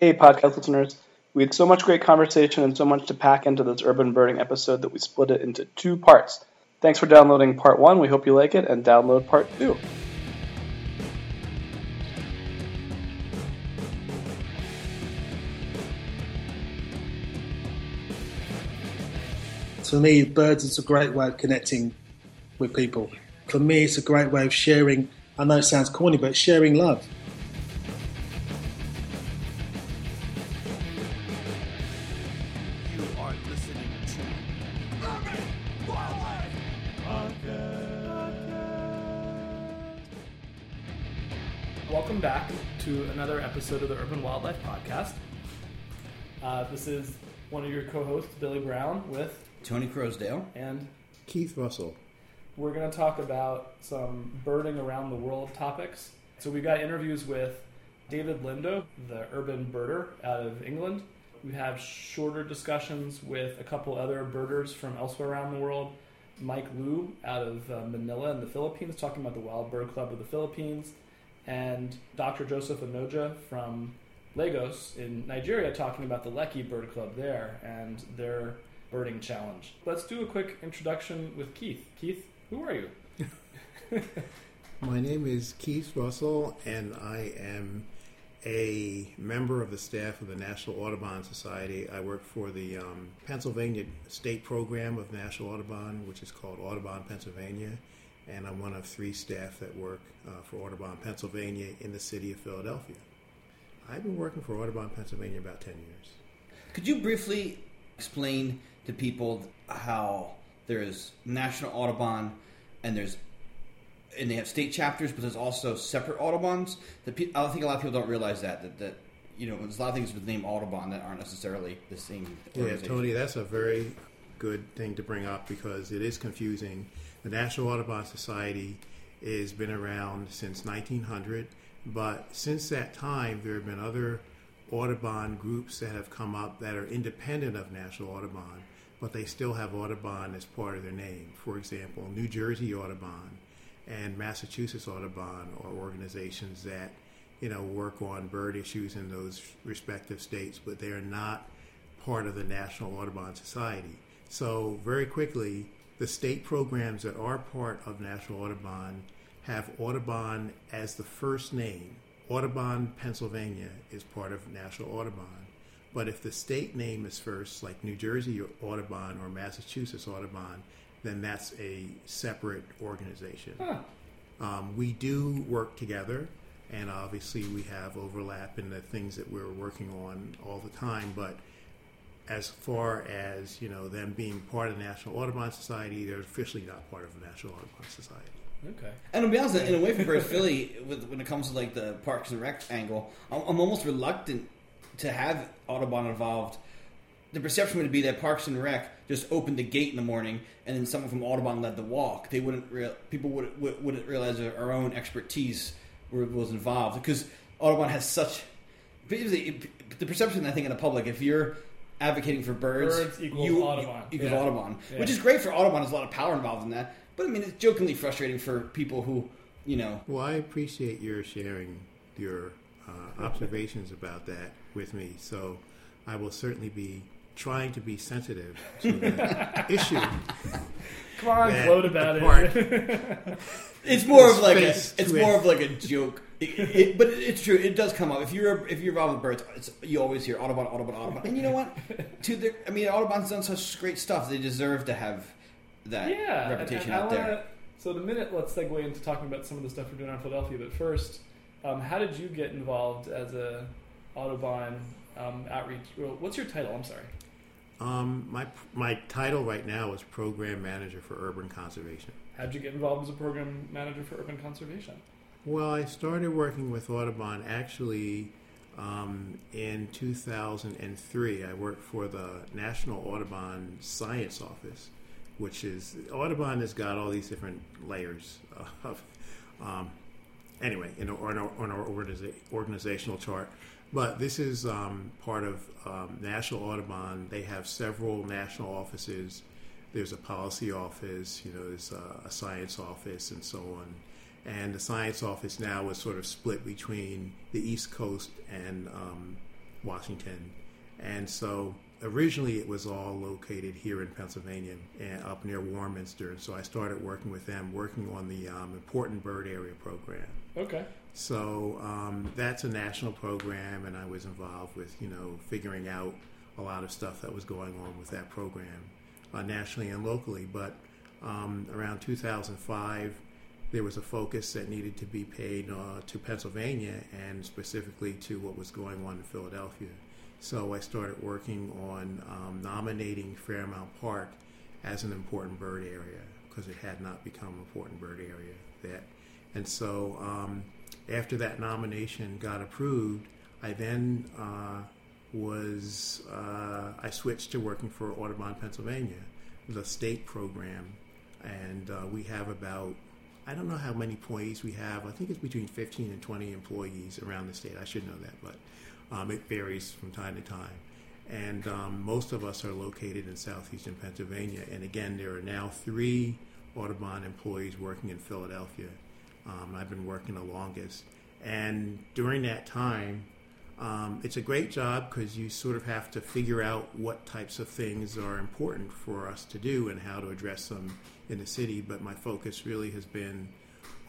Hey, podcast listeners. We had so much great conversation and so much to pack into this urban birding episode that we split it into two parts. Thanks for downloading part one. We hope you like it, and download part two. For me, birds is a great way of connecting with people. For me, it's a great way of sharing. I know it sounds corny, but sharing love. Uh, this is one of your co-hosts, Billy Brown, with Tony Croasdale. and Keith Russell. we're going to talk about some birding around the world topics. So we've got interviews with David Lindo, the urban birder out of England. We have shorter discussions with a couple other birders from elsewhere around the world. Mike Lu out of uh, Manila in the Philippines, talking about the Wild Bird Club of the Philippines, and Dr. Joseph Onoja from Lagos in Nigeria, talking about the Lekki Bird Club there and their birding challenge. Let's do a quick introduction with Keith. Keith, who are you? My name is Keith Russell, and I am a member of the staff of the National Audubon Society. I work for the um, Pennsylvania State Program of National Audubon, which is called Audubon Pennsylvania, and I'm one of three staff that work uh, for Audubon Pennsylvania in the city of Philadelphia. I've been working for Audubon Pennsylvania about 10 years. Could you briefly explain to people how there's National Audubon and there's and they have state chapters, but there's also separate Audubons. That pe- I think a lot of people don't realize that that, that you know there's a lot of things with the name Audubon that aren't necessarily the same. Yeah. Tony, that's a very good thing to bring up because it is confusing. The National Audubon Society has been around since 1900, but since that time, there have been other Audubon groups that have come up that are independent of National Audubon, but they still have Audubon as part of their name. For example, New Jersey Audubon and Massachusetts Audubon are organizations that you know work on bird issues in those respective states, but they are not part of the National Audubon Society. So very quickly, the state programs that are part of National Audubon have Audubon as the first name. Audubon, Pennsylvania is part of National Audubon. But if the state name is first, like New Jersey Audubon or Massachusetts Audubon, then that's a separate organization. Um, we do work together, and obviously we have overlap in the things that we're working on all the time. But as far as you know, them being part of the National Audubon Society, they're officially not part of the National Audubon Society. Okay. And to be honest, in a way, for Bird Philly, with, when it comes to like the Parks and Rec angle, I'm, I'm almost reluctant to have Audubon involved. The perception would be that Parks and Rec just opened the gate in the morning, and then someone from Audubon led the walk. They wouldn't real people would, would, wouldn't realize our own expertise were, was involved because Audubon has such. The perception I think in the public, if you're advocating for birds, Birds equals you, Audubon. you, equals Yeah. Audubon, Yeah. which is great for Audubon. There's a lot of power involved in that. But I mean, it's jokingly frustrating for people who, you know, Well, I appreciate your sharing your uh, observations about that with me. So I will certainly be trying to be sensitive to that issue. Come on, that gloat about it. it's more of like a, it's twist. more of like a joke. It, it, but it's true. It does come up if you're if you're involved with birds. It's, you always hear Audubon, Audubon, Audubon. And you know what? To their, I mean, Audubon's done such great stuff. They deserve to have that yeah, reputation and I out wanna- there. So, in a minute, let's segue into talking about some of the stuff we're doing in Philadelphia. But first, um, how did you get involved as a Audubon um, outreach? Well, what's your title? I'm sorry. Um, my my title right now is program manager for urban conservation. How'd you get involved as a program manager for urban conservation? Well, I started working with Audubon actually um, in 2003. I worked for the National Audubon Science Office, which is Audubon has got all these different layers of. Um, anyway, in our, in our, on our organiza- organizational chart. But this is um, part of um, National Audubon. They have several national offices. There's a policy office, you know, there's a, a science office, and so on. And the science office now is sort of split between the East Coast and um, Washington. And so originally it was all located here in Pennsylvania and up near Warminster. And so I started working with them, working on the um, Important Bird Area program. Okay. So um, that's a national program, and I was involved with you know figuring out a lot of stuff that was going on with that program uh, nationally and locally. But um, around 2005, there was a focus that needed to be paid uh, to Pennsylvania and specifically to what was going on in Philadelphia. So I started working on um, nominating Fairmount Park as an important bird area because it had not become an important bird area that. And so um, after that nomination got approved, I then uh, was uh, I switched to working for Audubon, Pennsylvania, the state program, and uh, we have about I don't know how many employees we have. I think it's between 15 and 20 employees around the state. I should know that, but um, it varies from time to time. And um, most of us are located in southeastern Pennsylvania. And again, there are now three Audubon employees working in Philadelphia. Um, I've been working the longest. And during that time, um, it's a great job because you sort of have to figure out what types of things are important for us to do and how to address them in the city. But my focus really has been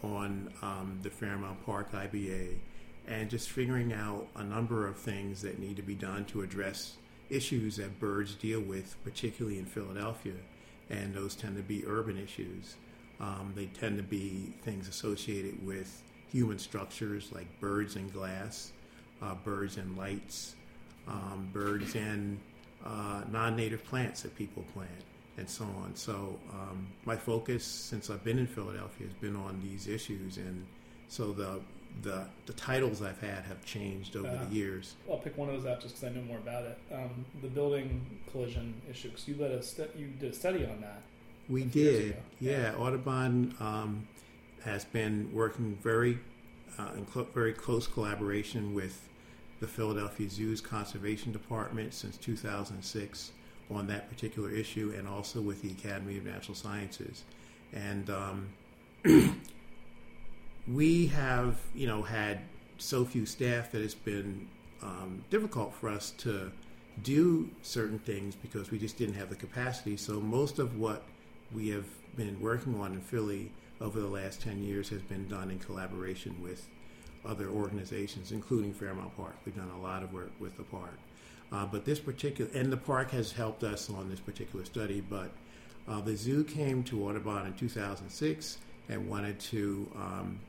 on um, the Fairmount Park IBA and just figuring out a number of things that need to be done to address issues that birds deal with, particularly in Philadelphia. And those tend to be urban issues. Um, they tend to be things associated with human structures like birds and glass, uh, birds and lights, um, birds and uh, non native plants that people plant, and so on. So, um, my focus since I've been in Philadelphia has been on these issues. And so the the, the titles I've had have changed over Uh, the years. I'll pick one of those out just because I know more about it. Um, the building collision issue. Because you led a stu- you did a study on that. We a few years did, ago. yeah. Audubon um, has been working very uh, in clo- very close collaboration with the Philadelphia Zoo's Conservation Department since 2006 on that particular issue, and also with the Academy of Natural Sciences. And um, we have, you know, had so few staff that it's been um, difficult for us to do certain things because we just didn't have the capacity. So most of what we have been working on in Philly over the last 10 years has been done in collaboration with other organizations, including Fairmount Park. We've done a lot of work with the park. Uh, but this particular, and the park has helped us on this particular study, but uh, the zoo came to Audubon in 2006 and wanted to, um,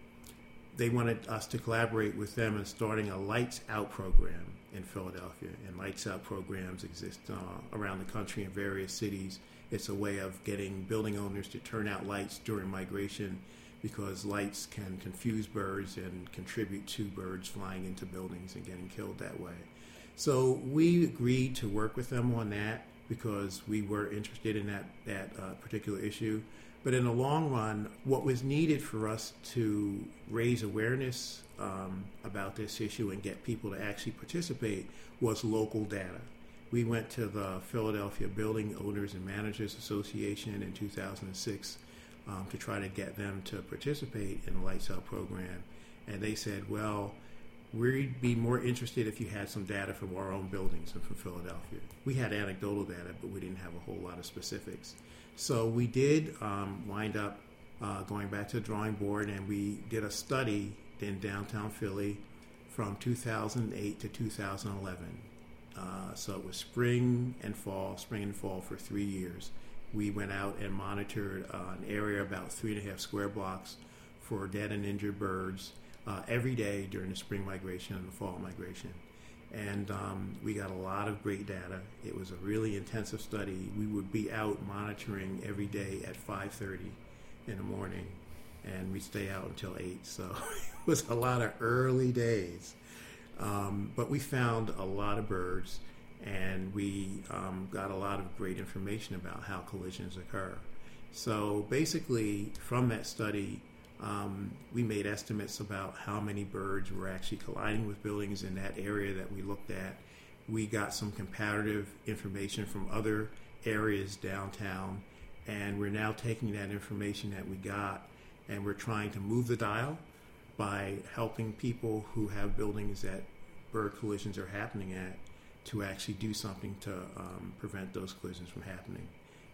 they wanted us to collaborate with them in starting a Lights Out program in Philadelphia. And Lights Out programs exist uh, around the country in various cities. It's a way of getting building owners to turn out lights during migration because lights can confuse birds and contribute to birds flying into buildings and getting killed that way. So we agreed to work with them on that because we were interested in that that uh, particular issue. But in the long run, what was needed for us to raise awareness um, about this issue and get people to actually participate was local data. We went to the Philadelphia Building Owners and Managers Association in 2006 um, to try to get them to participate in the Lights Out program. And they said, well, we'd be more interested if you had some data from our own buildings and from Philadelphia. We had anecdotal data, but we didn't have a whole lot of specifics. So we did um, wind up uh, going back to the drawing board and we did a study in downtown Philly from 2008 to 2011. Uh, so it was spring and fall, spring and fall for three years. We went out and monitored uh, an area about three and a half square blocks for dead and injured birds uh, every day during the spring migration and the fall migration. And um, we got a lot of great data. It was a really intensive study. We would be out monitoring every day at 5:30 in the morning, and we'd stay out until eight. So it was a lot of early days. Um, but we found a lot of birds, and we um, got a lot of great information about how collisions occur. So basically, from that study, um, we made estimates about how many birds were actually colliding with buildings in that area that we looked at. We got some comparative information from other areas downtown, and we're now taking that information that we got and we're trying to move the dial by helping people who have buildings that bird collisions are happening at to actually do something to um, prevent those collisions from happening.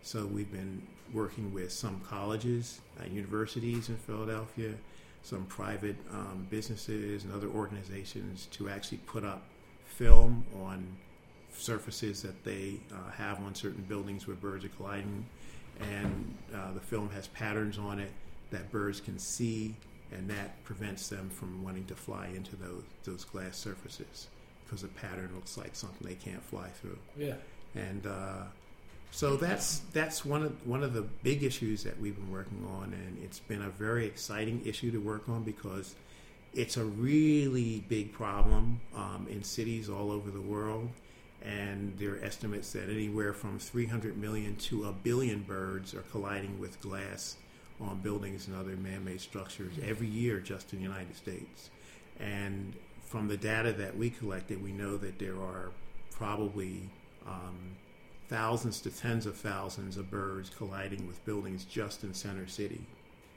So we've been working with some colleges, uh, universities in Philadelphia, some private um, businesses and other organizations to actually put up film on surfaces that they uh, have on certain buildings where birds are colliding, and uh, the film has patterns on it that birds can see, and that prevents them from wanting to fly into those those glass surfaces because the pattern looks like something they can't fly through. Yeah. And uh, so that's that's one of one of the big issues that we've been working on, and it's been a very exciting issue to work on because it's a really big problem um, in cities all over the world. And there are estimates that anywhere from 300 million to a billion birds are colliding with glass on buildings and other man-made structures every year just in the United States. And from the data that we collected, we know that there are probably um, thousands to tens of thousands of birds colliding with buildings just in Center City.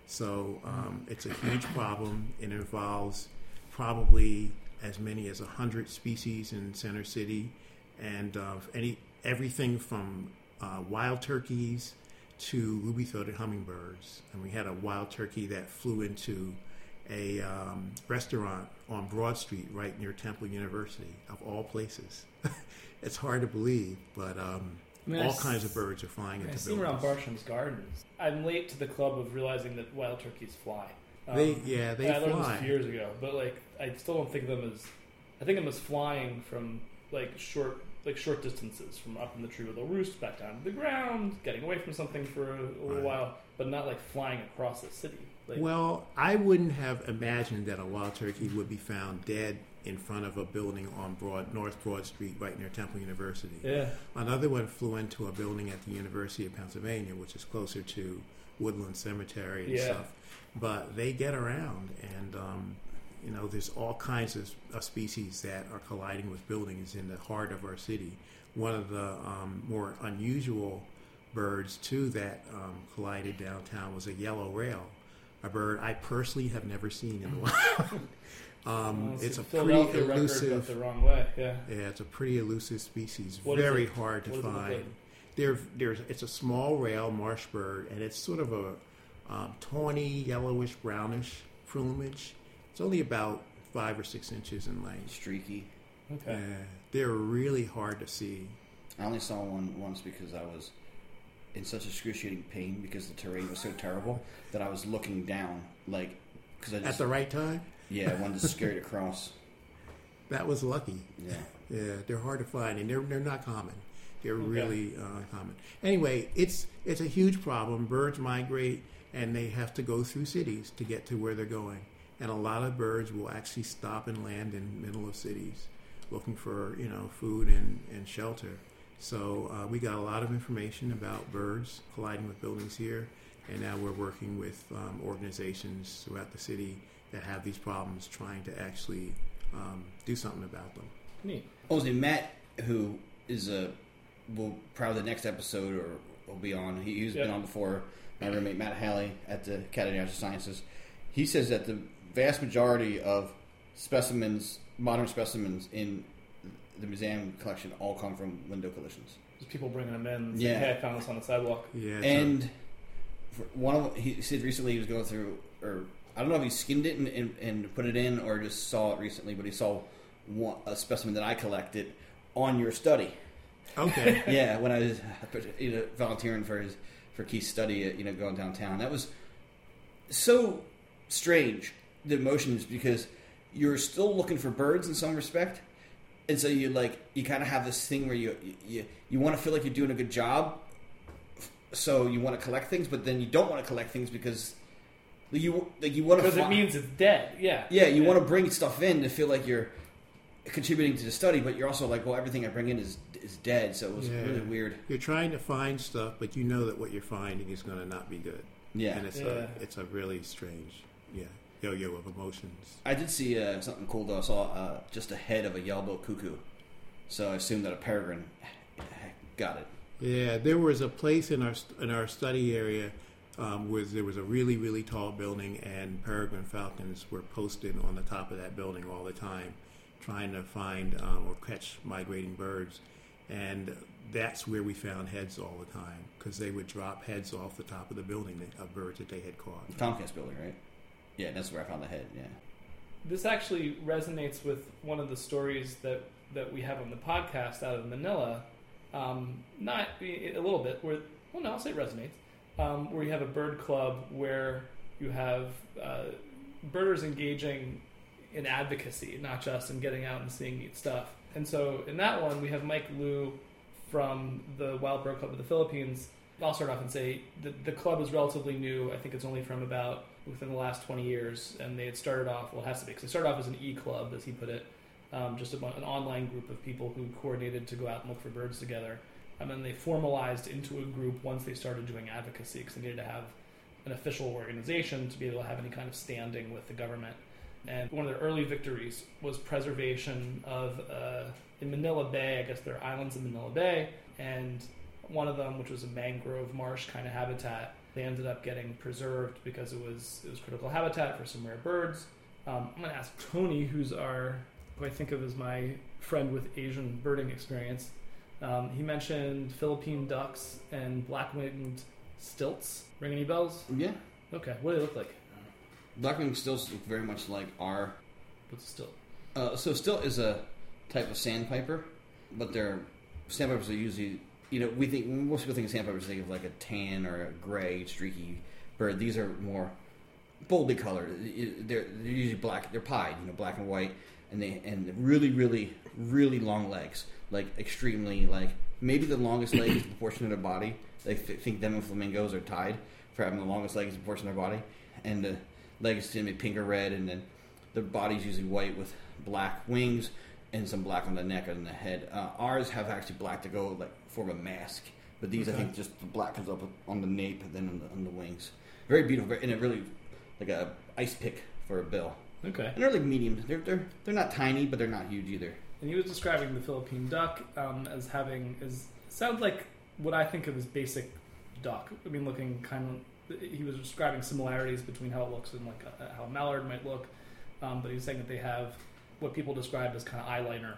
So um, it's a huge problem. It involves probably as many as 100 species in Center City and uh, any everything from uh, wild turkeys to ruby-throated hummingbirds. And we had a wild turkey that flew into a um, restaurant on Broad Street right near Temple University, of all places. it's hard to believe, but um, I mean, I all s- kinds of birds are flying I into see them around. Bartram's Gardens. I'm late to the club of realizing that wild turkeys fly. Um, They- yeah, they I learned fly. this a few years ago, but like I still don't think of them as. I think of them as flying from like short, like short distances from up in the tree where they'll roost back down to the ground, getting away from something for a, little Right. while, but not like flying across the city. Like, Well, I wouldn't have imagined that a wild turkey would be found dead in front of a building on Broad North Broad Street, right near Temple University. yeah, Another one flew into a building at the University of Pennsylvania, which is closer to Woodland Cemetery and Yeah. stuff. But they get around, and um, you know, there's all kinds of, of species that are colliding with buildings in the heart of our city. One of the um, more unusual birds too that um, collided downtown was a yellow rail, a bird I personally have never seen in the wild. um, Well, it's a Philadelphia pretty record elusive. the wrong way. Yeah, Yeah, it's a pretty elusive species. What is Very it? hard to What does it look find. There, there's it's a small rail marsh bird, and it's sort of a um, tawny, yellowish, brownish plumage. It's only about five or six inches in length. Streaky. okay. Yeah, they're really hard to see. I only saw one once because I was in such excruciating pain because the terrain was so terrible that I was looking down, like because I At the right time, yeah, I wanted to scurry it across. that was lucky. Yeah, Yeah, they're hard to find, and they're they're not common. They're Okay. really uh, uncommon. Anyway, it's it's a huge problem. Birds migrate, and they have to go through cities to get to where they're going. And a lot of birds will actually stop and land in the middle of cities, looking for you know food and, and shelter. So uh, we got a lot of information about birds colliding with buildings here, and now we're working with um, organizations throughout the city that have these problems, trying to actually um, do something about them. Neat. Also, Matt who is a will probably the next episode or will be on. He, he's Yeah. been on before. My roommate Matt Halley at the Academy of Natural Sciences. He says that the vast majority of specimens, modern specimens in the museum collection, all come from window collisions. Just people bringing them in. and Yeah. saying, Hey, I found this on the sidewalk. Yeah, And for one of he said recently he was going through, or I don't know if he skimmed it and, and, and put it in, or just saw it recently, but he saw one, a specimen that I collected on your study. okay. yeah, when I was you know, volunteering for his for Keith's study, at, you know, going downtown, that was so strange. The emotions because you're still looking for birds in some respect, and so you like you kind of have this thing where you you you want to feel like you're doing a good job, so you want to collect things, but then you don't want to collect things because you like you want to Because it means it's dead. Yeah. yeah, you want to bring stuff in to feel like you're contributing to the study, but you're also like, well, everything I bring in is is dead, so it was Yeah. really weird. You're trying to find stuff, but you know that what you're finding is going to not be good. Yeah, and it's Yeah. a it's a really strange, yeah, yo-yo of emotions. I did see uh, something cool though. I saw uh, just a head of a yellow cuckoo, so I assumed that a peregrine got it. Yeah, there was a place in our st- in our study area um, where there was a really really tall building, and peregrine falcons were posted on the top of that building all the time. trying to find um, or catch migrating birds, and that's where we found heads all the time because they would drop heads off the top of the building of birds that they had caught. Comcast building, right? Yeah, that's where I found the head. Yeah. This actually resonates with one of the stories that, that we have on the podcast out of Manila. Um, not a little bit, where, well, no, I'll say it resonates, um, where you have a bird club where you have uh, birders engaging in advocacy, not just in getting out and seeing neat stuff. And so in that one, we have Mike Lu from the Wild Bird Club of the Philippines. I'll start off and say the, the club is relatively new. I think it's only from about within the last 20 years. And they had started off, well, it has to be, because they started off as an e club, as he put it, um, just a, an online group of people who coordinated to go out and look for birds together. And then they formalized into a group once they started doing advocacy, because they needed to have an official organization to be able to have any kind of standing with the government. And one of their early victories was preservation of, uh, in Manila Bay, I guess there are islands in Manila Bay, and one of them, which was a mangrove marsh kind of habitat, they ended up getting preserved because it was it was critical habitat for some rare birds. Um, I'm going to ask Tony, who's our who I think of as my friend with Asian birding experience. Um, he mentioned Philippine ducks and black-winged stilts. Ring any bells? Yeah. Okay, what do they look like? Black-winged stilts look very much like our. What's a stilt? Uh, so stilt is a type of sandpiper, but they're sandpipers are usually you know we think most people think of sandpipers think of like a tan or a gray streaky bird. These are more boldly colored. They're, they're usually black. They're pied, you know, black and white, and they and really really really long legs, like extremely like maybe the longest leg is proportion of their body. They th- think them and flamingos are tied for having the longest leg is proportion of their body, and the legs tend to be pink or red, and then the body's usually white with black wings and some black on the neck and the head. Uh, ours have actually black to go like form a mask, but these I think just the black comes up on the nape and then on the, on the wings. Very beautiful, and it really like a ice pick for a bill. Okay. And they're like medium. They're they're they're not tiny, but they're not huge either. And he was describing the Philippine duck um, as having is sounds like what I think of as basic duck. I mean, looking kind of. He was describing similarities between how it looks and like uh, how a mallard might look, um, but he's saying that they have what people describe as kind of eyeliner.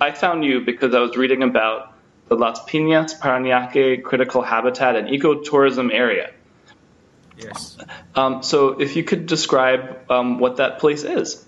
I found you because I was reading about the Las Piñas Parañaque Critical Habitat and Ecotourism Area. Yes. Um, so, if you could describe um, what that place is.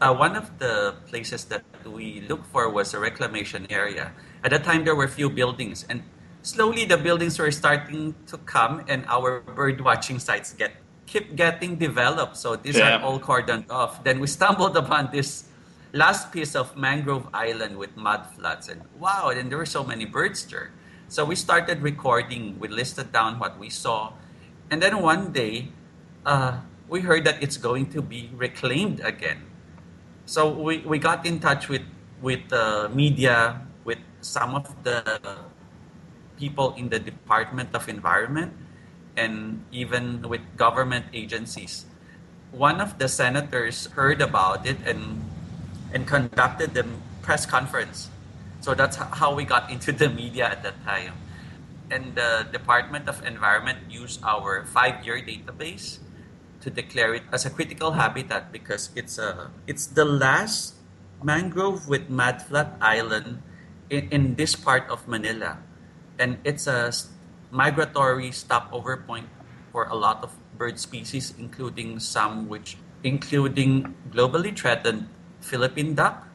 Uh, one of the places that we looked for was a reclamation area. At that time, there were few buildings, and slowly the buildings were starting to come, and our bird watching sites get keep getting developed. So these Yeah. are all cordoned off. Then we stumbled upon this last piece of mangrove island with mud flats, and wow! And there were so many birds there. So we started recording. We listed down what we saw, and then one day, uh, we heard that it's going to be reclaimed again. So we, we got in touch with with the media, with some of the people in the Department of Environment, and even with government agencies. One of the senators heard about it and and conducted the press conference. So that's how we got into the media at that time. And the Department of Environment used our five-year database to declare it as a critical habitat because it's a it's the last mangrove with mudflat island in, in this part of Manila, and it's a migratory stopover point for a lot of bird species, including some which including globally threatened Philippine duck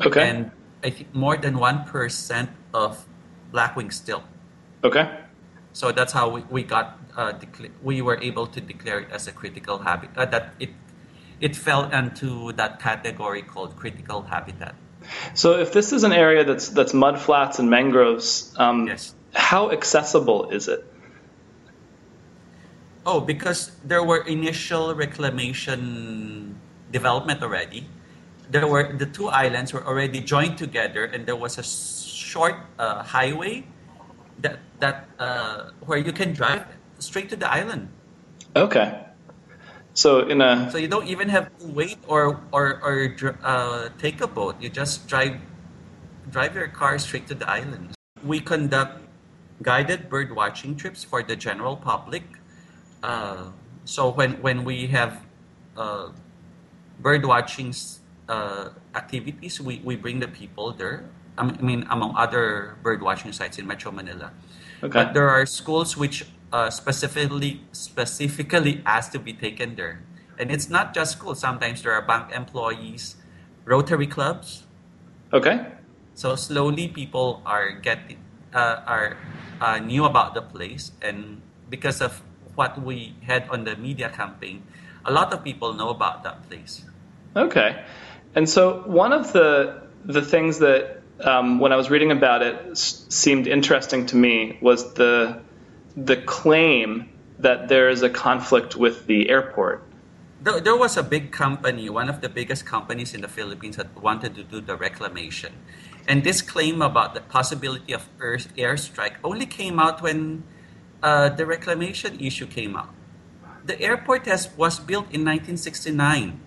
Okay. and I think more than one percent of blackwing stilt. okay. So that's how we, we got uh, decla- we were able to declare it as a critical habitat. Uh, that it it fell into that category called critical habitat. So, if this is an area that's that's mud flats and mangroves, um, Yes. how accessible is it? Oh, because there were initial reclamation development already. There were the two islands were already joined together, and there was a short uh, highway that that uh, where you can drive straight to the island. Okay. So, in a So you don't even have to wait or or or uh, take a boat. You just drive drive your car straight to the island. We conduct guided bird watching trips for the general public. Uh, so when when we have uh, bird watching uh, activities, we, we bring the people there. I mean, among other bird watching sites in Metro Manila. Okay. But there are schools which uh, specifically specifically ask to be taken there, and it's not just schools. Sometimes there are bank employees, Rotary clubs. Okay. So slowly, people are getting uh, are uh, knew about the place, and because of what we had on the media campaign, a lot of people know about that place. Okay. And so one of the the things that um, when I was reading about it s- seemed interesting to me was the the claim that there is a conflict with the airport. There, there was a big company, one of the biggest companies in the Philippines, that wanted to do the reclamation. And this claim about the possibility of air, airstrike only came out when uh, the reclamation issue came out. The airport has was built in 1969.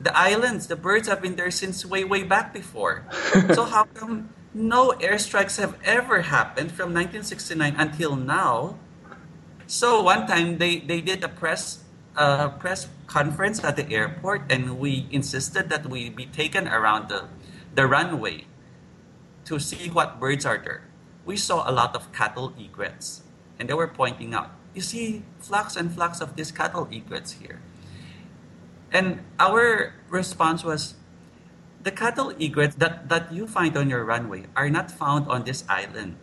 The islands, the birds have been there since way, way back before. so how come no airstrikes have ever happened from 1969 until now? So one time they, they did a press uh, press conference at the airport, and we insisted that we be taken around the the runway to see what birds are there. We saw a lot of cattle egrets, and they were pointing out, you see flocks and flocks of these cattle egrets here. And our response was, the cattle egrets that, that you find on your runway are not found on this island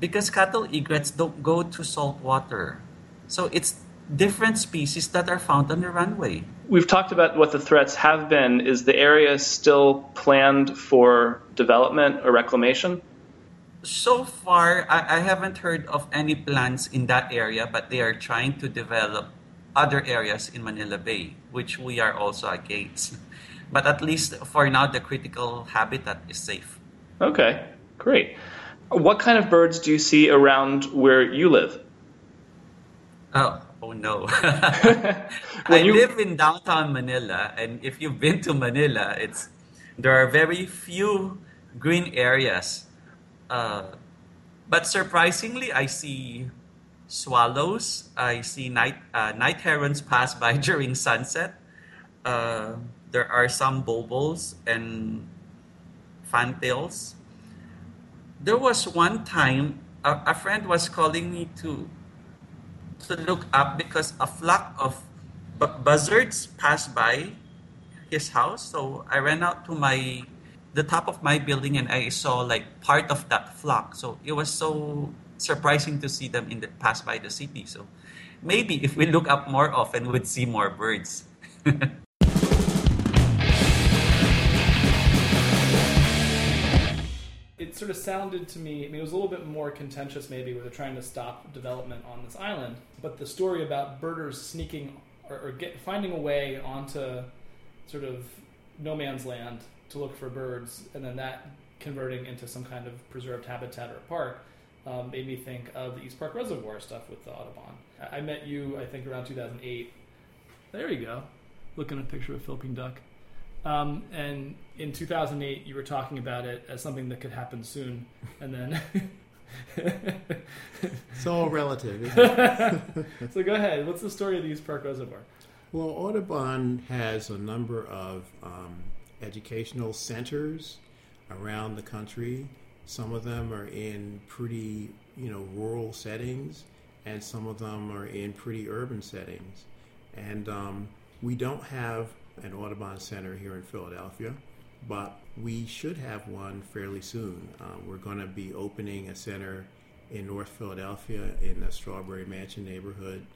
because cattle egrets don't go to salt water. So it's different species that are found on the runway. We've talked about what the threats have been. Is the area still planned for development or reclamation? So far, I, I haven't heard of any plans in that area, but they are trying to develop other areas in Manila Bay, which we are also against. But at least for now, the critical habitat is safe. Okay, great. What kind of birds do you see around where you live? Oh, oh no. I you- live in downtown Manila, and if you've been to Manila, it's there are very few green areas. Uh, but surprisingly, I see swallows. I see night uh, night herons pass by during sunset. Uh, there are some bulbuls and fantails. There was one time a, a friend was calling me to to look up because a flock of bu- buzzards passed by his house. So I ran out to my the top of my building and I saw like part of that flock. So it was so surprising to see them in the pass by the city. So maybe if we look up more often, we'd see more birds. it sort of sounded to me, I mean, it was a little bit more contentious maybe where they're trying to stop development on this island. But the story about birders sneaking or, or get, finding a way onto sort of no man's land to look for birds and then that converting into some kind of preserved habitat or park um, made me think of the East Park Reservoir stuff with the Audubon. I, I met you, I think, around 2008. There you go. Looking at a picture of a Philippine duck. Um, and in 2008, you were talking about it as something that could happen soon, and then. It's all relative. Isn't it? so go ahead. What's the story of the East Park Reservoir? Well, Audubon has a number of um, educational centers around the country. Some of them are in pretty, you know, rural settings, and some of them are in pretty urban settings. And um, we don't have an Audubon Center here in Philadelphia, but we should have one fairly soon. Uh, we're going to be opening a center in North Philadelphia in the Strawberry Mansion neighborhood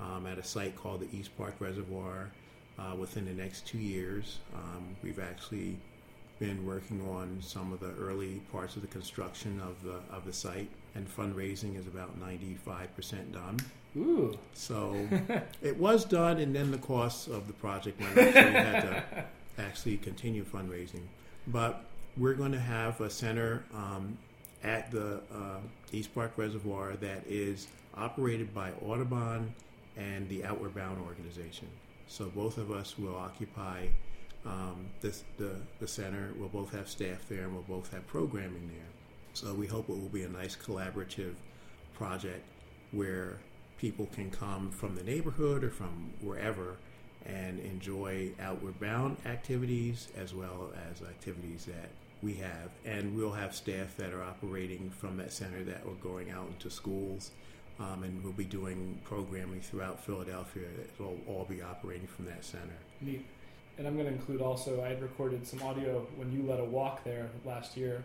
um, at a site called the East Park Reservoir uh, within the next two years. Um, we've actually been working on some of the early parts of the construction of the of the site, and fundraising is about ninety five percent done. Ooh. So it was done, and then the costs of the project went up, so we had to actually continue fundraising. But we're going to have a center um, at the uh, East Park Reservoir that is operated by Audubon and the Outward Bound organization. So both of us will occupy um, this, the, the center. We'll both have staff there, and we'll both have programming there. So we hope it will be a nice collaborative project where people can come from the neighborhood or from wherever and enjoy outward bound activities as well as activities that we have. And we'll have staff that are operating from that center that are going out into schools. Um, and we'll be doing programming throughout Philadelphia will all be operating from that center. Neat. And I'm going to include also, I had recorded some audio when you led a walk there last year.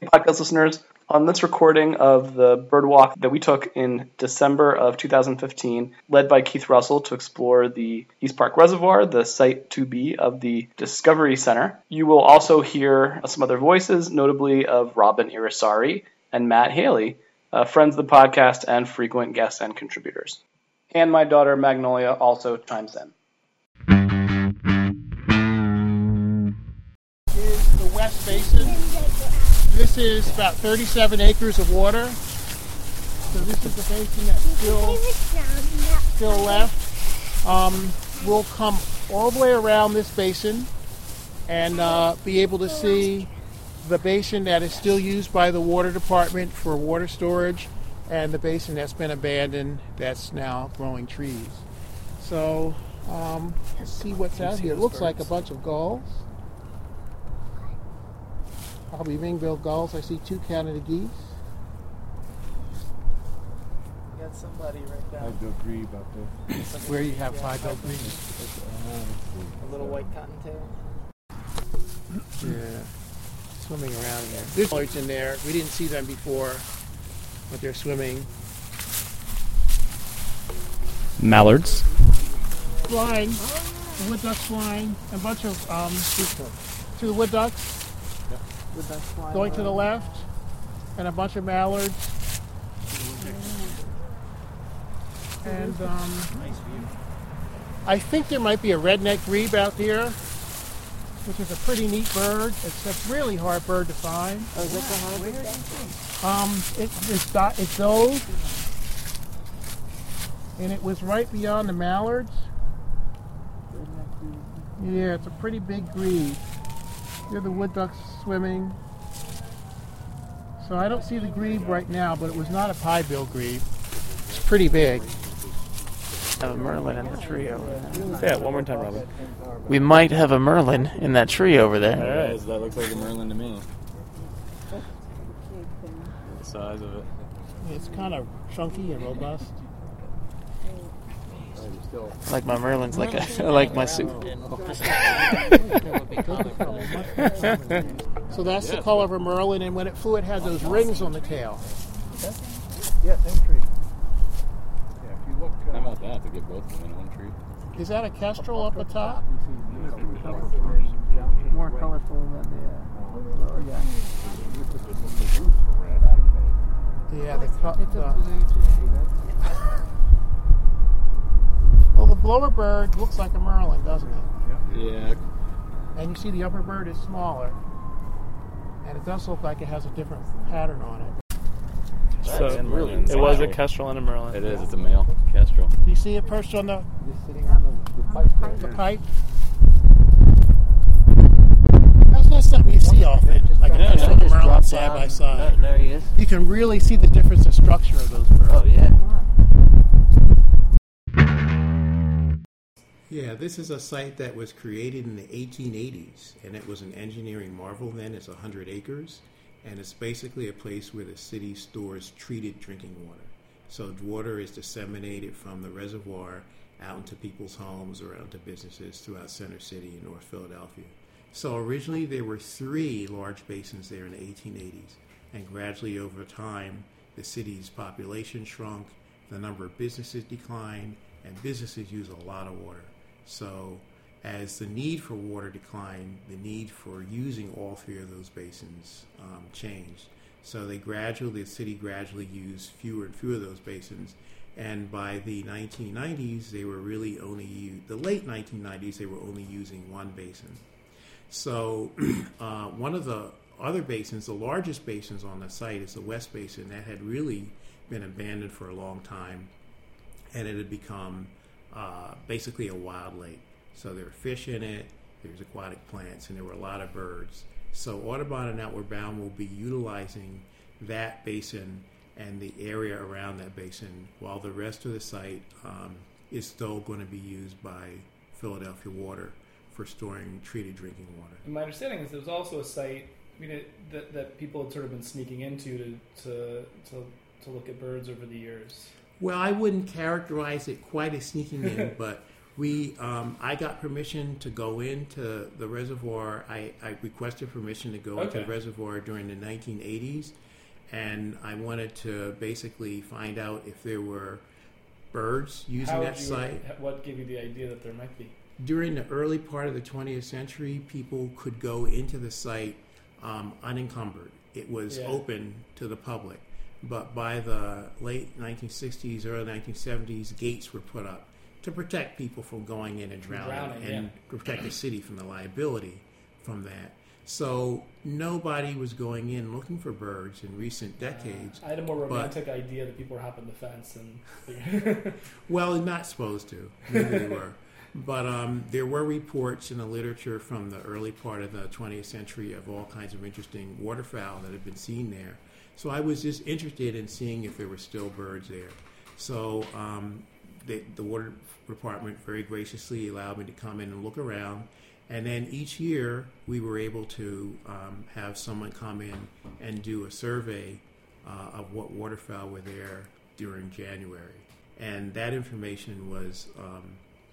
podcast listeners, on this recording of the bird walk that we took in December of 2015, led by Keith Russell to explore the East Park Reservoir, the site to be of the Discovery Center, you will also hear some other voices, notably of Robin Irizarry and Matt Halley, uh, friends of the podcast and frequent guests and contributors. And my daughter Magnolia also chimes in. Basin. This is about 37 acres of water. So this is the basin that's still still left. Um, we'll come all the way around this basin and uh, be able to see the basin that is still used by the water department for water storage and the basin that's been abandoned that's now growing trees. So um, let's see what's out here. It looks like a bunch of gulls. Probably ring-billed gulls. I see two Canada geese. You got somebody right down. Pied-bill grebe out there. Where you have pied-billed grebe. A little white cottontail. Yeah. Swimming around there. There's birds in there. We didn't see them before, but they're swimming. Mallards. Flying. Wood ducks flying. A bunch of um, two wood ducks going to the left, and a bunch of mallards. And um, I think there might be a redneck grebe out here, which is a pretty neat bird. It's a really hard bird to find. Oh, is that the hard Um, it, it's got it dove, and it was right beyond the mallards. Yeah, it's a pretty big grebe. Here are the wood ducks swimming. So I don't see the grebe right now, but it was not a pied-bill grebe. It's pretty big. have a merlin in the tree over there. Say it one more time, Robin. We might have a merlin in that tree over there. All right, that looks like a merlin to me. The size of it. It's kind of chunky and robust. Like my merlin's like a, like my soup. So that's the color of a merlin, and when it flew, it had those rings on the tail. Yeah, same tree. Yeah, if you look. Uh, How about that to get both of them in one tree? Is that a kestrel up at top? More colorful than the. Uh, yeah. Yeah, the, co- the Well, the blower bird looks like a merlin, doesn't it? Yeah. And you see the upper bird is smaller, and it does look like it has a different pattern on it. So really it was a kestrel and a merlin. It is. It's a male kestrel. Do you see it perched on the, the pipe? That's not something you see often, like a Yeah, kestrel no, and a just merlin side down. by side. There, there he is. You can really see the difference in structure of those birds. Oh yeah. Yeah, this is a site that was created in the 1880s, and it was an engineering marvel then. It's 100 acres, and it's basically a place where the city stores treated drinking water. So water is disseminated from the reservoir out into people's homes or out into businesses throughout Center City and North Philadelphia. So originally there were three large basins there in the 1880s, and gradually over time the city's population shrunk, the number of businesses declined, and businesses use a lot of water. So as the need for water declined, the need for using all three of those basins um, changed. So they gradually, the city gradually used fewer and fewer of those basins. And by the 1990s, they were really only the late 1990s. They were only using one basin. So uh, one of the other basins, the largest basins on the site, is the West Basin. That had really been abandoned for a long time, and it had become uh, basically a wild lake. So there were fish in it, there's aquatic plants, and there were a lot of birds. So Audubon and Outward Bound will be utilizing that basin and the area around that basin, while the rest of the site um, is still going to be used by Philadelphia Water for storing treated drinking water. And my understanding is there's also a site. I mean, it, that that people had sort of been sneaking into to to to, to look at birds over the years. Well, I wouldn't characterize it quite as sneaking in, but we, um, I got permission to go into the reservoir. I, I requested permission to go into the reservoir during the 1980s, and I wanted to basically find out if there were birds using How that you, site. What gave you the idea that there might be? During the early part of the 20th century, people could go into the site um, unencumbered. It was Yeah. open to the public. But by the late 1960s, early 1970s, gates were put up to protect people from going in and drowning, Drowning, and yeah. protect the city from the liability from that. So nobody was going in looking for birds in recent decades. I had a more but- romantic idea that people were hopping the fence and. Well, not supposed to. Maybe they were. But um, there were reports in the literature from the early part of the 20th century of all kinds of interesting waterfowl that had been seen there. So I was just interested in seeing if there were still birds there. So um, the, the water department very graciously allowed me to come in and look around. And then each year we were able to um, have someone come in and do a survey uh, of what waterfowl were there during January. And that information was um,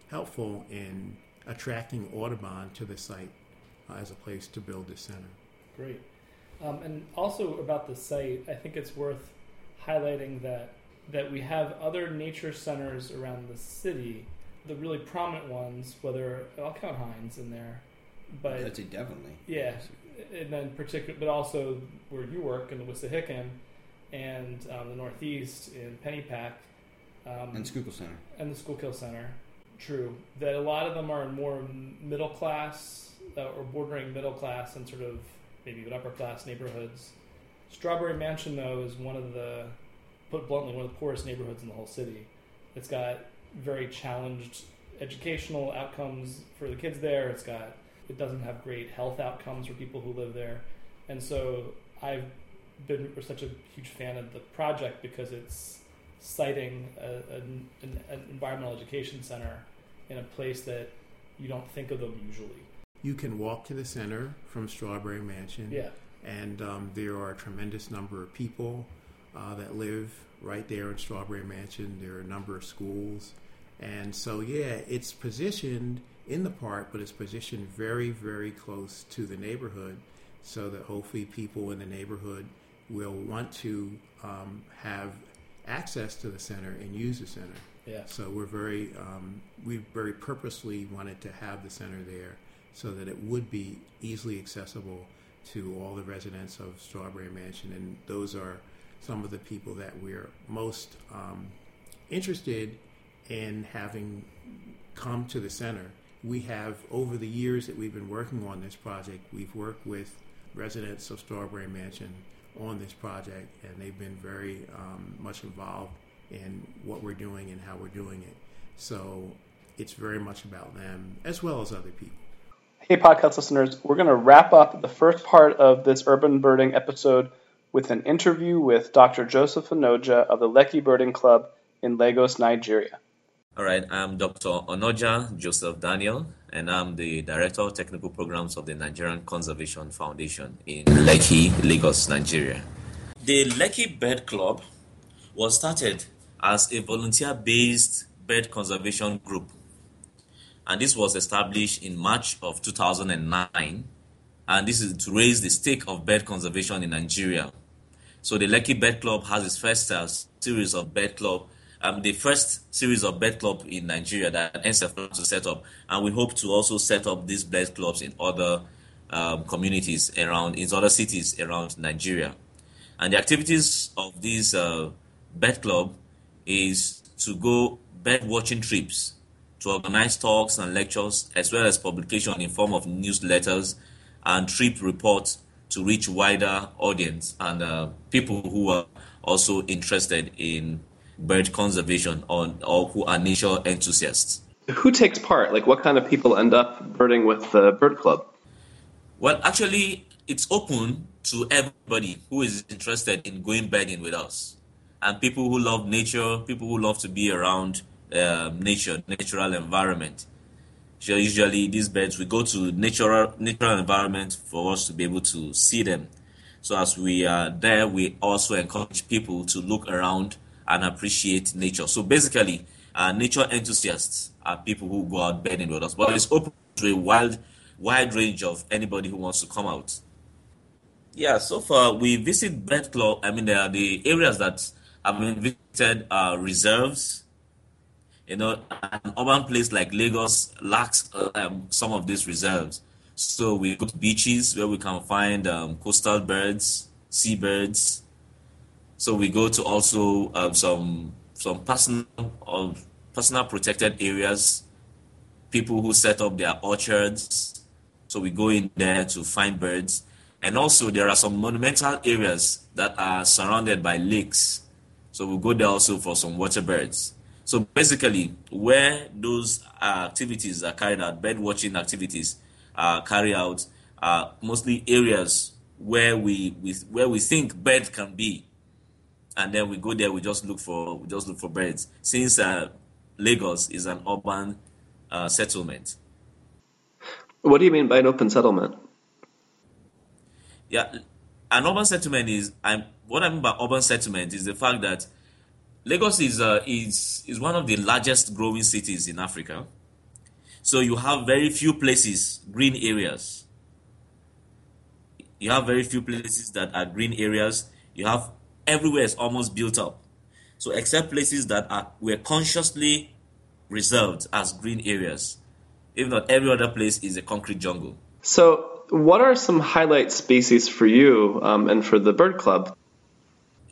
helpful in attracting Audubon to the site uh, as a place to build the center. Great. Um, and also about the site, I think it's worth highlighting that that we have other nature centers around the city. The really prominent ones, whether I'll count Heinz in there, but I'd say definitely. yeah, and then particular, but also where you work in the Wissahickon and um, the Northeast in Pennypack um, And Schuylkill Center. and the Schuylkill Center. True that a lot of them are in more middle class uh, or bordering middle class and sort of maybe even upper class neighborhoods. Strawberry Mansion, though, is one of the, put bluntly, one of the poorest neighborhoods in the whole city. It's got very challenged educational outcomes for the kids there. It's got it doesn't have great health outcomes for people who live there, and so I've been such a huge fan of the project because it's citing a, an, an, an environmental education center in a place that you don't think of them usually. You can walk to the center from Strawberry Mansion. Yeah. And um, there are a tremendous number of people uh, that live right there in Strawberry Mansion. There are a number of schools. And so, yeah, it's positioned in the park, but it's positioned very, very close to the neighborhood so that hopefully people in the neighborhood will want to um, have access to the center and use the center. Yeah. So we're very, um, we very purposely wanted to have the center there so that it would be easily accessible to all the residents of Strawberry Mansion, and those are some of the people that we're most um, interested in having come to the center. We have, over the years that we've been working on this project, we've worked with residents of Strawberry Mansion on this project, and they've been very um, much involved in what we're doing and how we're doing it. So it's very much about them as well as other people. Hey, podcast listeners, we're going to wrap up the first part of this urban birding episode with an interview with Dr. Joseph Onoja of the Lekki Birding Club in Lagos, Nigeria. All right, I'm Dr. Onoja Joseph Daniel, and I'm the Director of Technical Programs of the Nigerian Conservation Foundation in Lekki, Lagos, Nigeria. The Lekki Bird Club was started as a volunteer based bird conservation group, and this was established in March of 2009. And this is to raise the stake of bird conservation in Nigeria. So the Lekki Bird Club has its first uh, series of bird club um, the first series of bird club in Nigeria that NCF plans to set up, and we hope to also set up these bird clubs in other um, communities around, in other cities around Nigeria. And the activities of this uh, bird club is to go bird watching trips, to organize talks and lectures, as well as publication in form of newsletters and trip reports to reach wider audience and uh, people who are also interested in bird conservation on, or who are nature enthusiasts. Who takes part? Like, what kind of people end up birding with the bird club? Well, actually, it's open to everybody who is interested in going birding with us. and people who love nature, people who love to be around uh, nature, natural environment. So usually these birds, we go to natural natural environment for us to be able to see them. So as we are there, we also encourage people to look around and appreciate nature. So basically, uh, nature enthusiasts are people who go out birding with us, but it's open to a wide, wide range of anybody who wants to come out. Yeah, so far we visit bird club. I mean, there are the areas that have been visited are reserves. You know, an urban place like Lagos lacks um, some of these reserves. So we go to beaches where we can find um, coastal birds, seabirds. So we go to also um, some some personal or personal protected areas. People who set up their orchards. So we go in there to find birds, and also there are some monumental areas that are surrounded by lakes. So we go there also for some water birds. So basically, where those activities are carried out, bird watching activities, uh, carry out uh, mostly areas where we, we where we think birds can be, and then we go there. We just look for we just look for birds. Since uh, Lagos is an urban uh, settlement. What do you mean by an open settlement? Yeah, an urban settlement is I'm what I mean by urban settlement is the fact that Lagos is uh, is is one of the largest growing cities in Africa. So you have very few places, green areas. You have very few places that are green areas. You have everywhere is almost built up. So except places that are were consciously reserved as green areas. If not, every other place is a concrete jungle. So, what are some highlight species for you um, and for the bird club?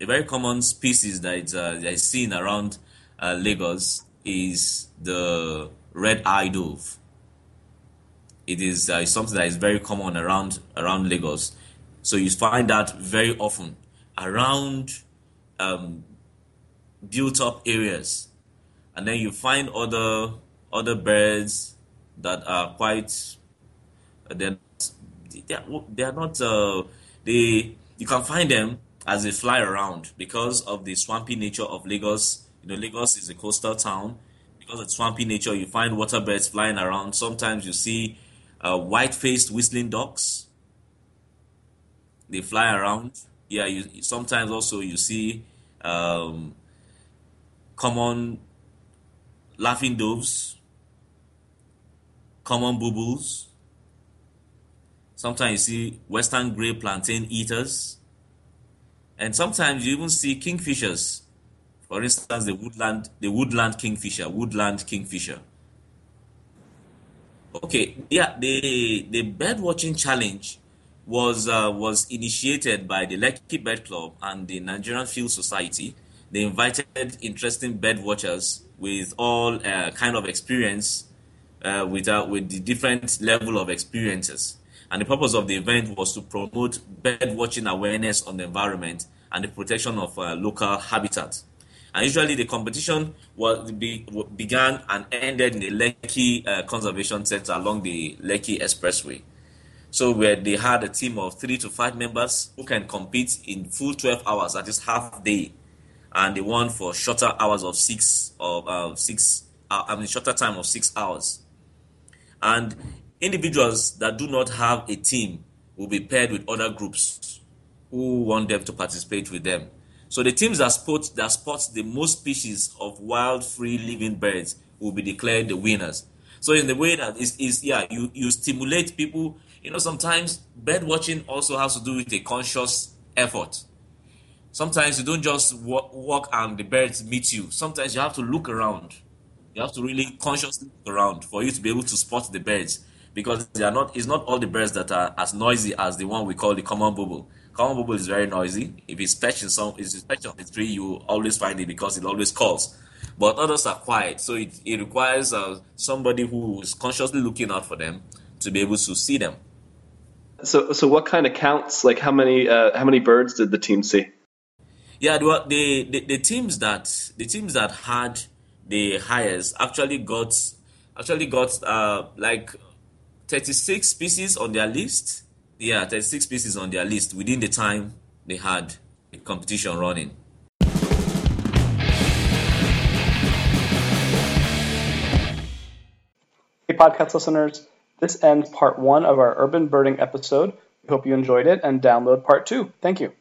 A very common species that uh, that is seen around uh, Lagos is the red-eyed dove. It is uh, something that is very common around around Lagos. So you find that very often around um, built up areas, and then you find other other birds that are quite they're they are, they are not uh, they you can find them as they fly around because of the swampy nature of Lagos. You know, Lagos is a coastal town because of swampy nature, you find water birds flying around. Sometimes you see uh, white-faced whistling ducks. They fly around. Yeah, you sometimes also you see um, common laughing doves, common bulbuls. Sometimes you see western gray plantain eaters, and sometimes you even see kingfishers for instance, the woodland, the woodland kingfisher, woodland kingfisher. Okay, yeah, the the bird watching challenge was uh, was initiated by the Lekki Bird Club and the Nigerian Field Society. They invited interesting bird watchers with all uh, kind of experience, uh, with uh, with the different level of experiences. And the purpose of the event was to promote bird watching awareness on the environment and the protection of uh, local habitats. And usually the competition was be, began and ended in the Lekki uh, Conservation Center along the Lekki Expressway. So where they had a team of three to five members who can compete in full 12 hours, that is half day, and they won for shorter hours of six of uh, six. Uh, I mean shorter time of six hours. And individuals that do not have a team will be paired with other groups who want them to participate with them. So the teams that spot that spots the most species of wild, free living birds will be declared the winners. So in the way that is is yeah, you you stimulate people. You know, sometimes bird watching also has to do with a conscious effort. Sometimes you don't just walk, walk and the birds meet you. Sometimes you have to look around. You have to really consciously look around for you to be able to spot the birds because they are not. It's not all the birds that are as noisy as the one we call the common bulbul. Common bulbul is very noisy. If it's perched in some, if it's perched on the tree, you always find it because it always calls. But others are quiet, so it, it requires uh, somebody who is consciously looking out for them to be able to see them. So, so what kind of counts? Like how many uh, how many birds did the team see? Yeah, the, the, the the teams that the teams that had the highest actually got actually got uh, like 36 species on their list. Yeah, 36 species on their list within the time they had the competition running. Hey, podcast listeners. This ends part one of our urban birding episode. We hope you enjoyed it and download part two. Thank you.